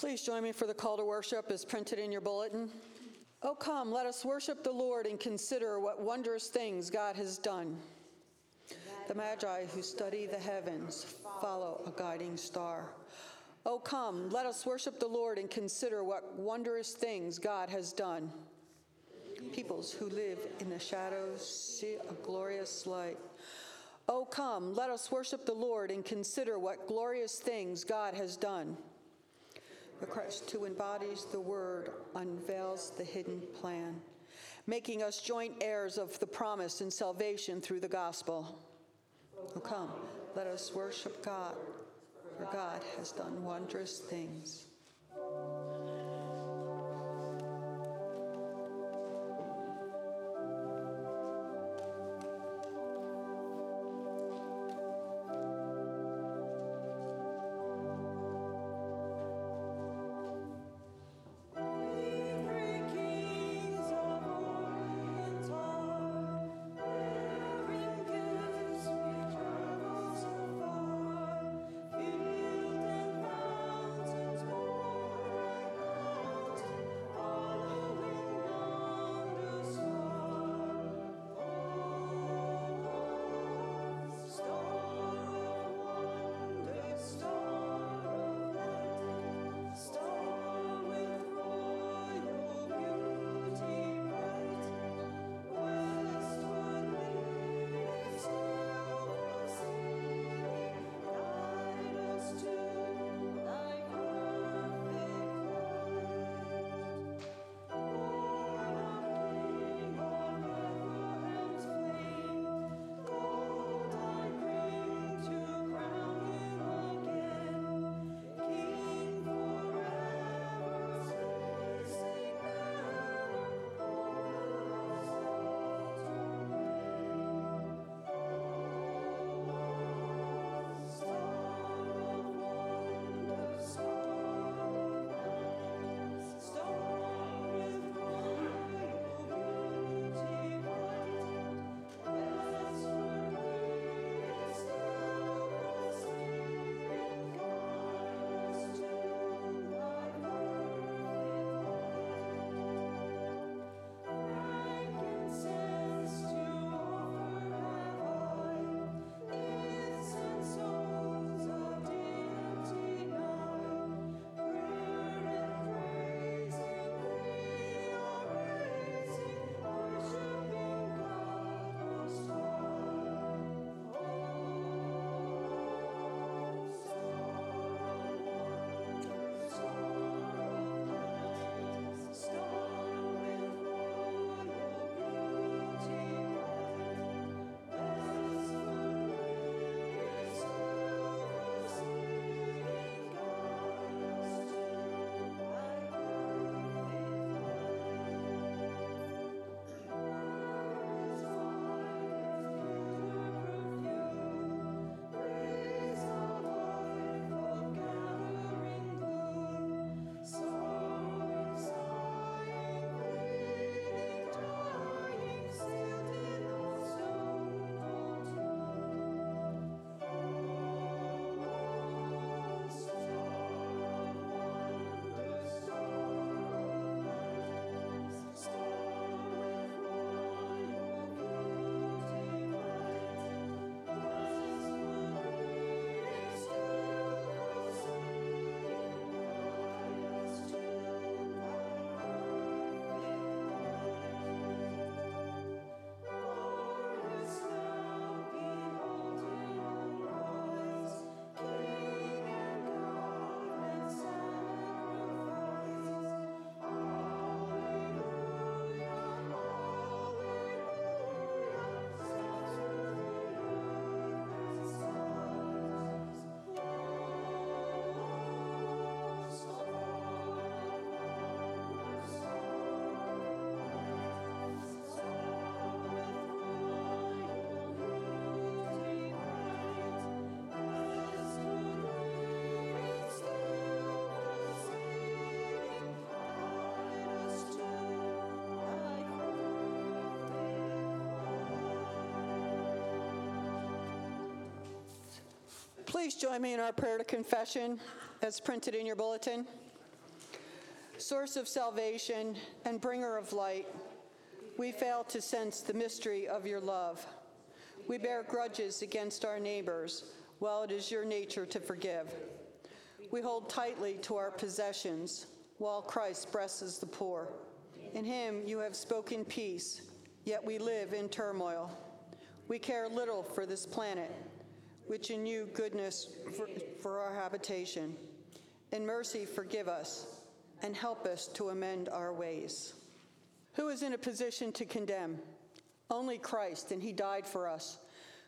Please join me for the call to worship as printed in your bulletin. Oh, come, let us worship the Lord and consider what wondrous things God has done. The Magi who study the heavens follow a guiding star. Oh, come, let us worship the Lord and consider what wondrous things God has done. Peoples who live in the shadows see a glorious light. Oh, come, let us worship the Lord and consider what glorious things God has done. The Christ who embodies the Word unveils the hidden plan, making us joint heirs of the promise and salvation through the gospel. Come, let us worship God, for God has done wondrous things. Please join me in our prayer to confession as printed in your bulletin. Source of salvation and bringer of light, we fail to sense the mystery of your love. We bear grudges against our neighbors, while it is your nature to forgive. We hold tightly to our possessions, while Christ blesses the poor. In him you have spoken peace, yet we live in turmoil. We care little for this planet, which in you goodness for, for our habitation. In mercy, forgive us and help us to amend our ways. Who is in a position to condemn? Only Christ, and he died for us.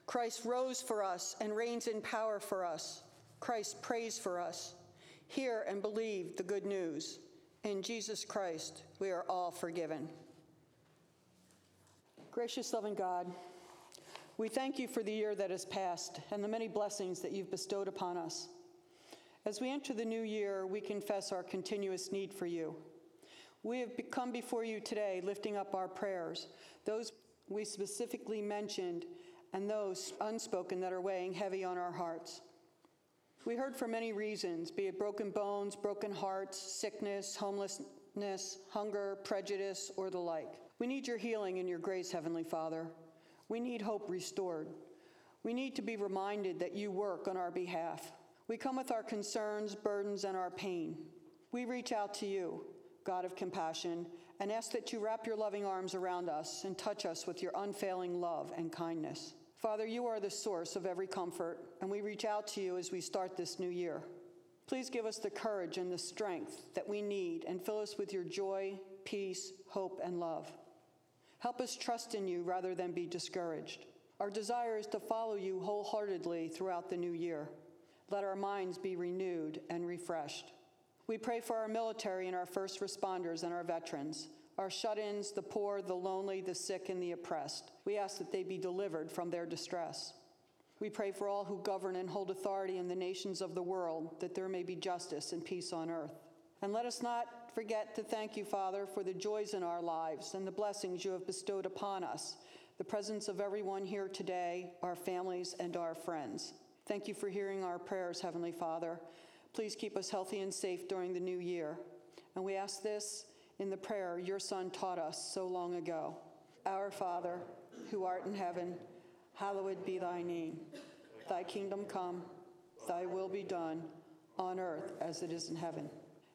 Christ rose for us and reigns in power for us. Christ prays for us. Hear and believe the good news. In Jesus Christ, we are all forgiven. Gracious, loving God, we thank you for the year that has passed and the many blessings that you've bestowed upon us. As we enter the new year, we confess our continuous need for you. We have come before you today lifting up our prayers, those we specifically mentioned and those unspoken that are weighing heavy on our hearts. We heard for many reasons, be it broken bones, broken hearts, sickness, homelessness, hunger, prejudice, or the like. We need your healing and your grace, Heavenly Father. We need hope restored. We need to be reminded that you work on our behalf. We come with our concerns, burdens, and our pain. We reach out to you, God of compassion, and ask that you wrap your loving arms around us and touch us with your unfailing love and kindness. Father, you are the source of every comfort, and we reach out to you as we start this new year. Please give us the courage and the strength that we need and fill us with your joy, peace, hope, and love. Help us trust in you rather than be discouraged. Our desire is to follow you wholeheartedly throughout the new year. Let our minds be renewed and refreshed. We pray for our military and our first responders and our veterans, our shut ins, the poor, the lonely, the sick, and the oppressed. We ask that they be delivered from their distress. We pray for all who govern and hold authority in the nations of the world, that there may be justice and peace on earth. And let us not forget to thank you, Father, for the joys in our lives and the blessings you have bestowed upon us, the presence of everyone here today, our families, and our friends. Thank you for hearing our prayers, Heavenly Father. Please keep us healthy and safe during the new year. And we ask this in the prayer your Son taught us so long ago Our Father, who art in heaven, hallowed be thy name. Thy kingdom come, thy will be done, on earth as it is in heaven.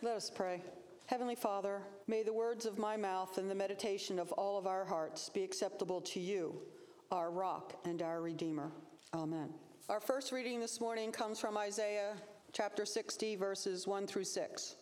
Let us pray. Heavenly Father, may the words of my mouth and the meditation of all of our hearts be acceptable to you, our rock and our Redeemer. Amen. Our first reading this morning comes from Isaiah chapter 60, verses 1 through 6.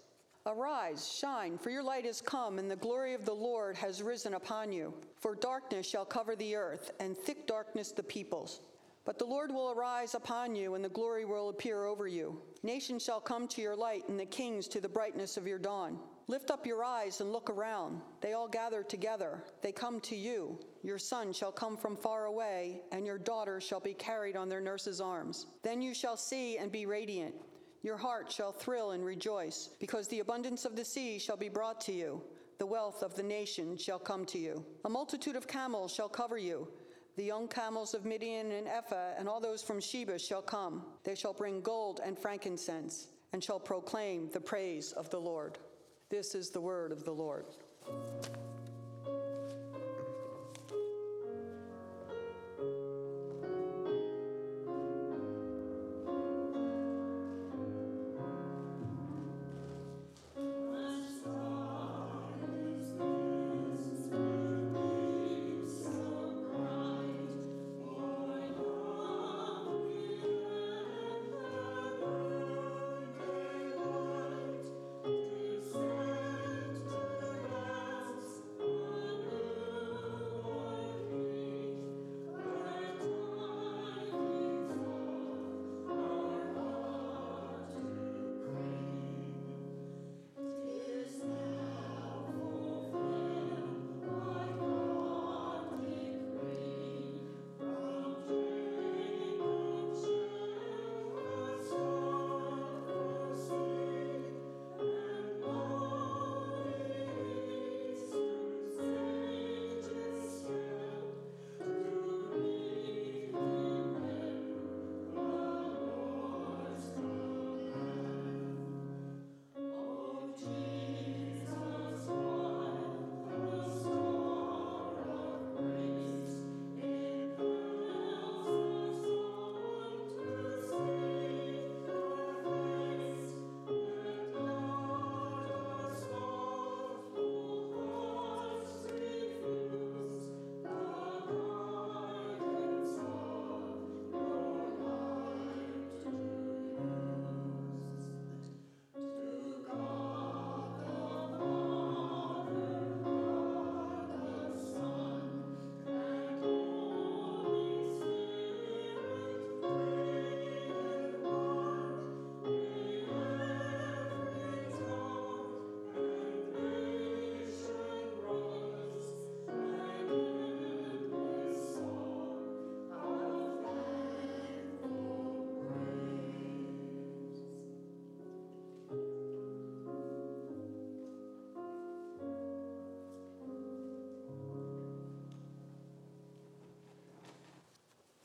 Arise, shine, for your light is come, and the glory of the Lord has risen upon you. For darkness shall cover the earth, and thick darkness the peoples. But the Lord will arise upon you, and the glory will appear over you. Nations shall come to your light, and the kings to the brightness of your dawn. Lift up your eyes and look around. They all gather together. They come to you. Your son shall come from far away, and your daughter shall be carried on their nurse's arms. Then you shall see and be radiant. Your heart shall thrill and rejoice, because the abundance of the sea shall be brought to you. The wealth of the nation shall come to you. A multitude of camels shall cover you. The young camels of Midian and Ephah and all those from Sheba shall come. They shall bring gold and frankincense and shall proclaim the praise of the Lord. This is the word of the Lord.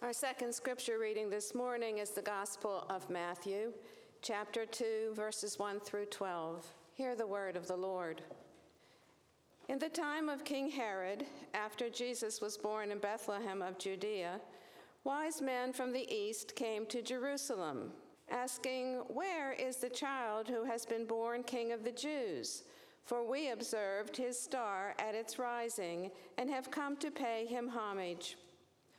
Our second scripture reading this morning is the Gospel of Matthew, chapter 2, verses 1 through 12. Hear the word of the Lord. In the time of King Herod, after Jesus was born in Bethlehem of Judea, wise men from the east came to Jerusalem, asking, Where is the child who has been born King of the Jews? For we observed his star at its rising and have come to pay him homage.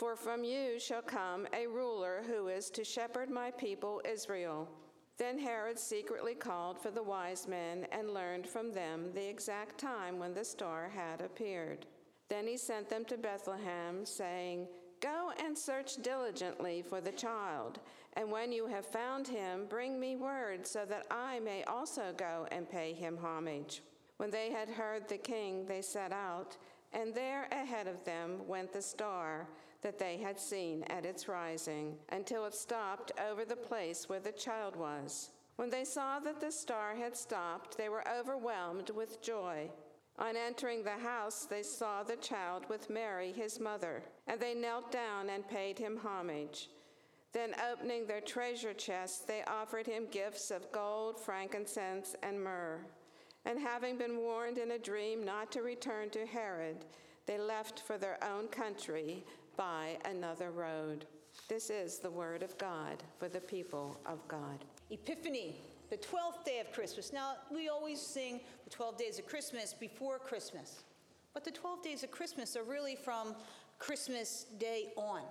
For from you shall come a ruler who is to shepherd my people Israel. Then Herod secretly called for the wise men and learned from them the exact time when the star had appeared. Then he sent them to Bethlehem, saying, Go and search diligently for the child, and when you have found him, bring me word so that I may also go and pay him homage. When they had heard the king, they set out, and there ahead of them went the star that they had seen at its rising, until it stopped over the place where the child was. When they saw that the star had stopped, they were overwhelmed with joy. On entering the house, they saw the child with Mary, his mother, and they knelt down and paid him homage. Then, opening their treasure chests, they offered him gifts of gold, frankincense, and myrrh. And having been warned in a dream not to return to Herod, they left for their own country by another road. This is the word of God for the people of God. Epiphany, the 12th day of Christmas. Now, we always sing the 12 days of Christmas before Christmas, but the 12 days of Christmas are really from Christmas Day on.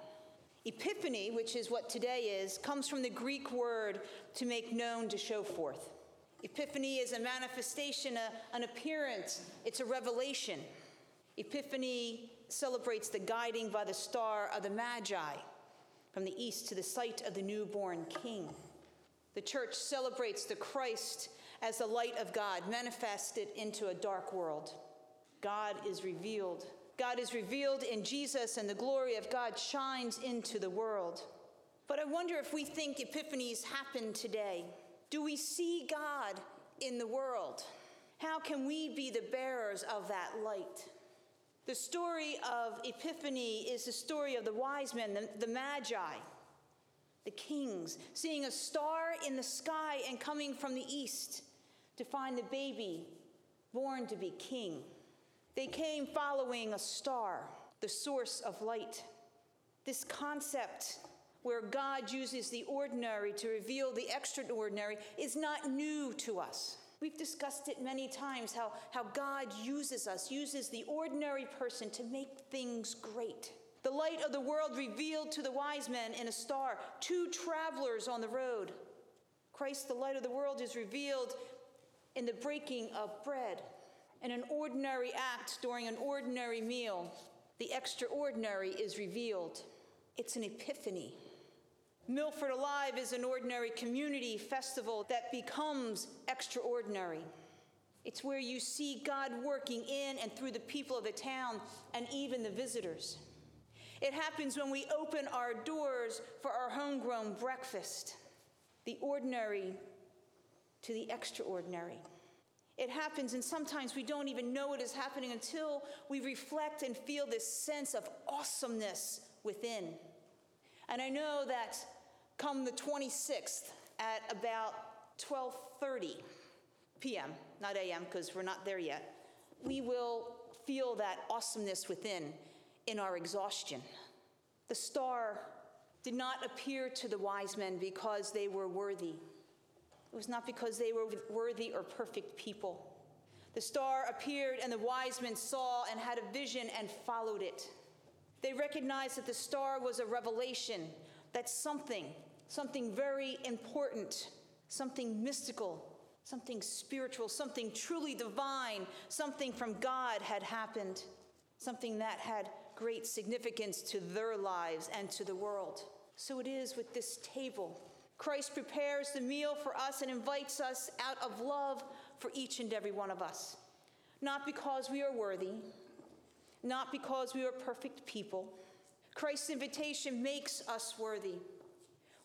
Epiphany, which is what today is, comes from the Greek word to make known, to show forth. Epiphany is a manifestation, a, an appearance, it's a revelation. Epiphany celebrates the guiding by the star of the Magi from the east to the sight of the newborn king. The church celebrates the Christ as the light of God manifested into a dark world. God is revealed. God is revealed in Jesus, and the glory of God shines into the world. But I wonder if we think epiphanies happen today. Do we see God in the world? How can we be the bearers of that light? The story of Epiphany is the story of the wise men, the, the magi, the kings, seeing a star in the sky and coming from the east to find the baby born to be king. They came following a star, the source of light. This concept where God uses the ordinary to reveal the extraordinary, is not new to us. We've discussed it many times how, how God uses us, uses the ordinary person to make things great. The light of the world revealed to the wise men in a star, two travelers on the road. Christ, the light of the world, is revealed in the breaking of bread, in an ordinary act during an ordinary meal. The extraordinary is revealed. It's an epiphany. Milford Alive is an ordinary community festival that becomes extraordinary. It's where you see God working in and through the people of the town and even the visitors. It happens when we open our doors for our homegrown breakfast, the ordinary to the extraordinary. It happens, and sometimes we don't even know it is happening until we reflect and feel this sense of awesomeness within. And I know that come the 26th at about 12:30 p.m., not a.m. because we're not there yet. We will feel that awesomeness within in our exhaustion. The star did not appear to the wise men because they were worthy. It was not because they were worthy or perfect people. The star appeared, and the wise men saw and had a vision and followed it. They recognized that the star was a revelation, that something, something very important, something mystical, something spiritual, something truly divine, something from God had happened, something that had great significance to their lives and to the world. So it is with this table. Christ prepares the meal for us and invites us out of love for each and every one of us. Not because we are worthy, not because we are perfect people. Christ's invitation makes us worthy.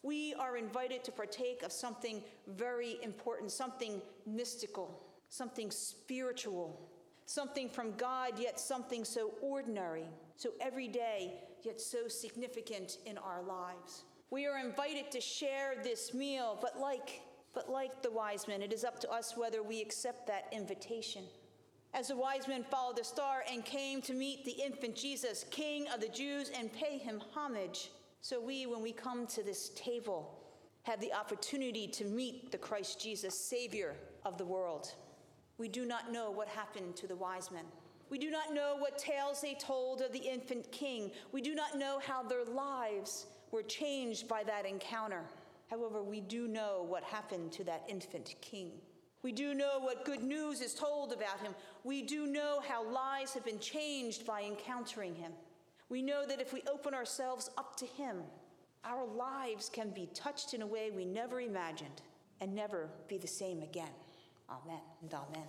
We are invited to partake of something very important, something mystical, something spiritual, something from God, yet something so ordinary, so everyday, yet so significant in our lives. We are invited to share this meal, but like, but like the wise men, it is up to us whether we accept that invitation. As the wise men followed the star and came to meet the infant Jesus, King of the Jews, and pay him homage, so we, when we come to this table, have the opportunity to meet the Christ Jesus, Savior of the world. We do not know what happened to the wise men. We do not know what tales they told of the infant king. We do not know how their lives were changed by that encounter. However, we do know what happened to that infant king. We do know what good news is told about him. We do know how lives have been changed by encountering him. We know that if we open ourselves up to him, our lives can be touched in a way we never imagined and never be the same again. Amen and amen.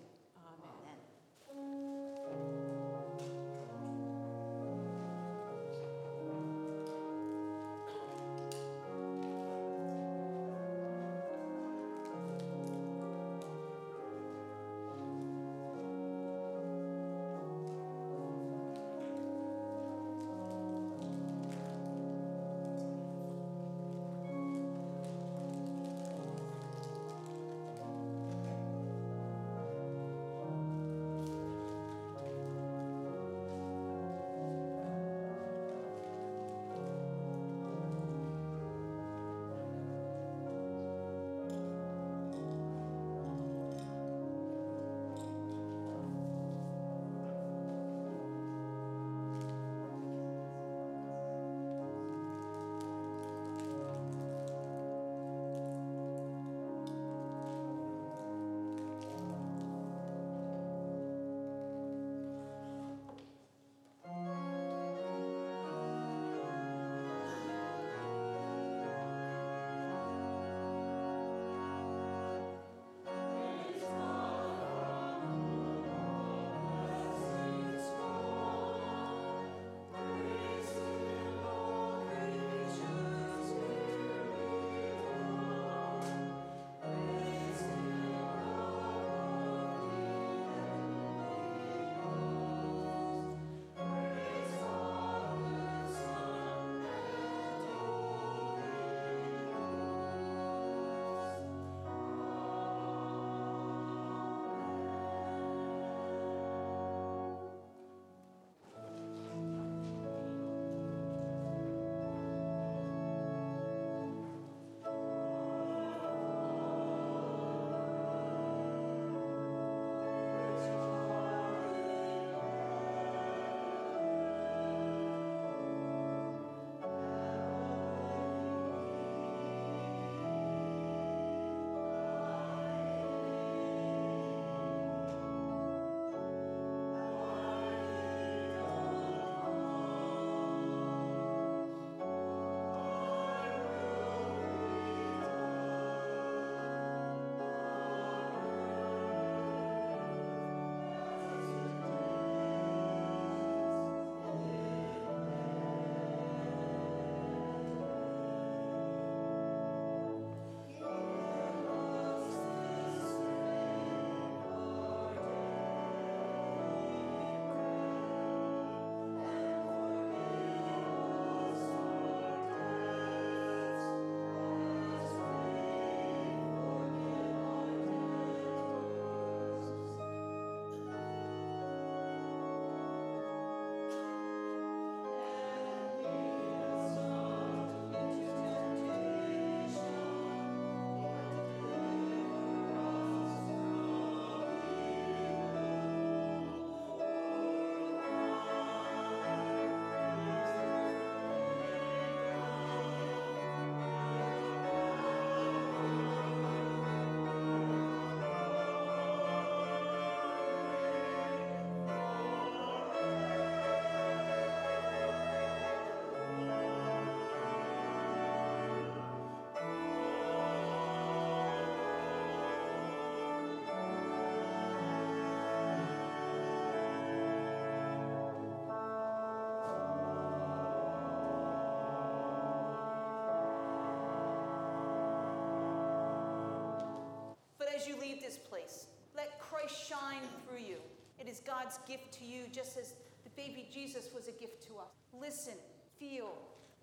This place, let Christ shine through you. It is God's gift to you, just as the baby Jesus was a gift to us. Listen, feel,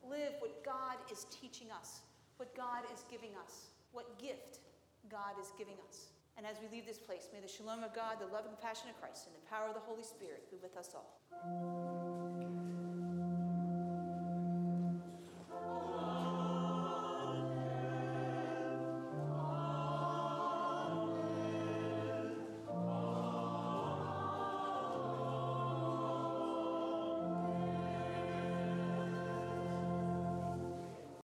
live what God is teaching us, what God is giving us, what gift God is giving us. And as we leave this place, may the shalom of God, the love and compassion of Christ, and the power of the Holy Spirit be with us all.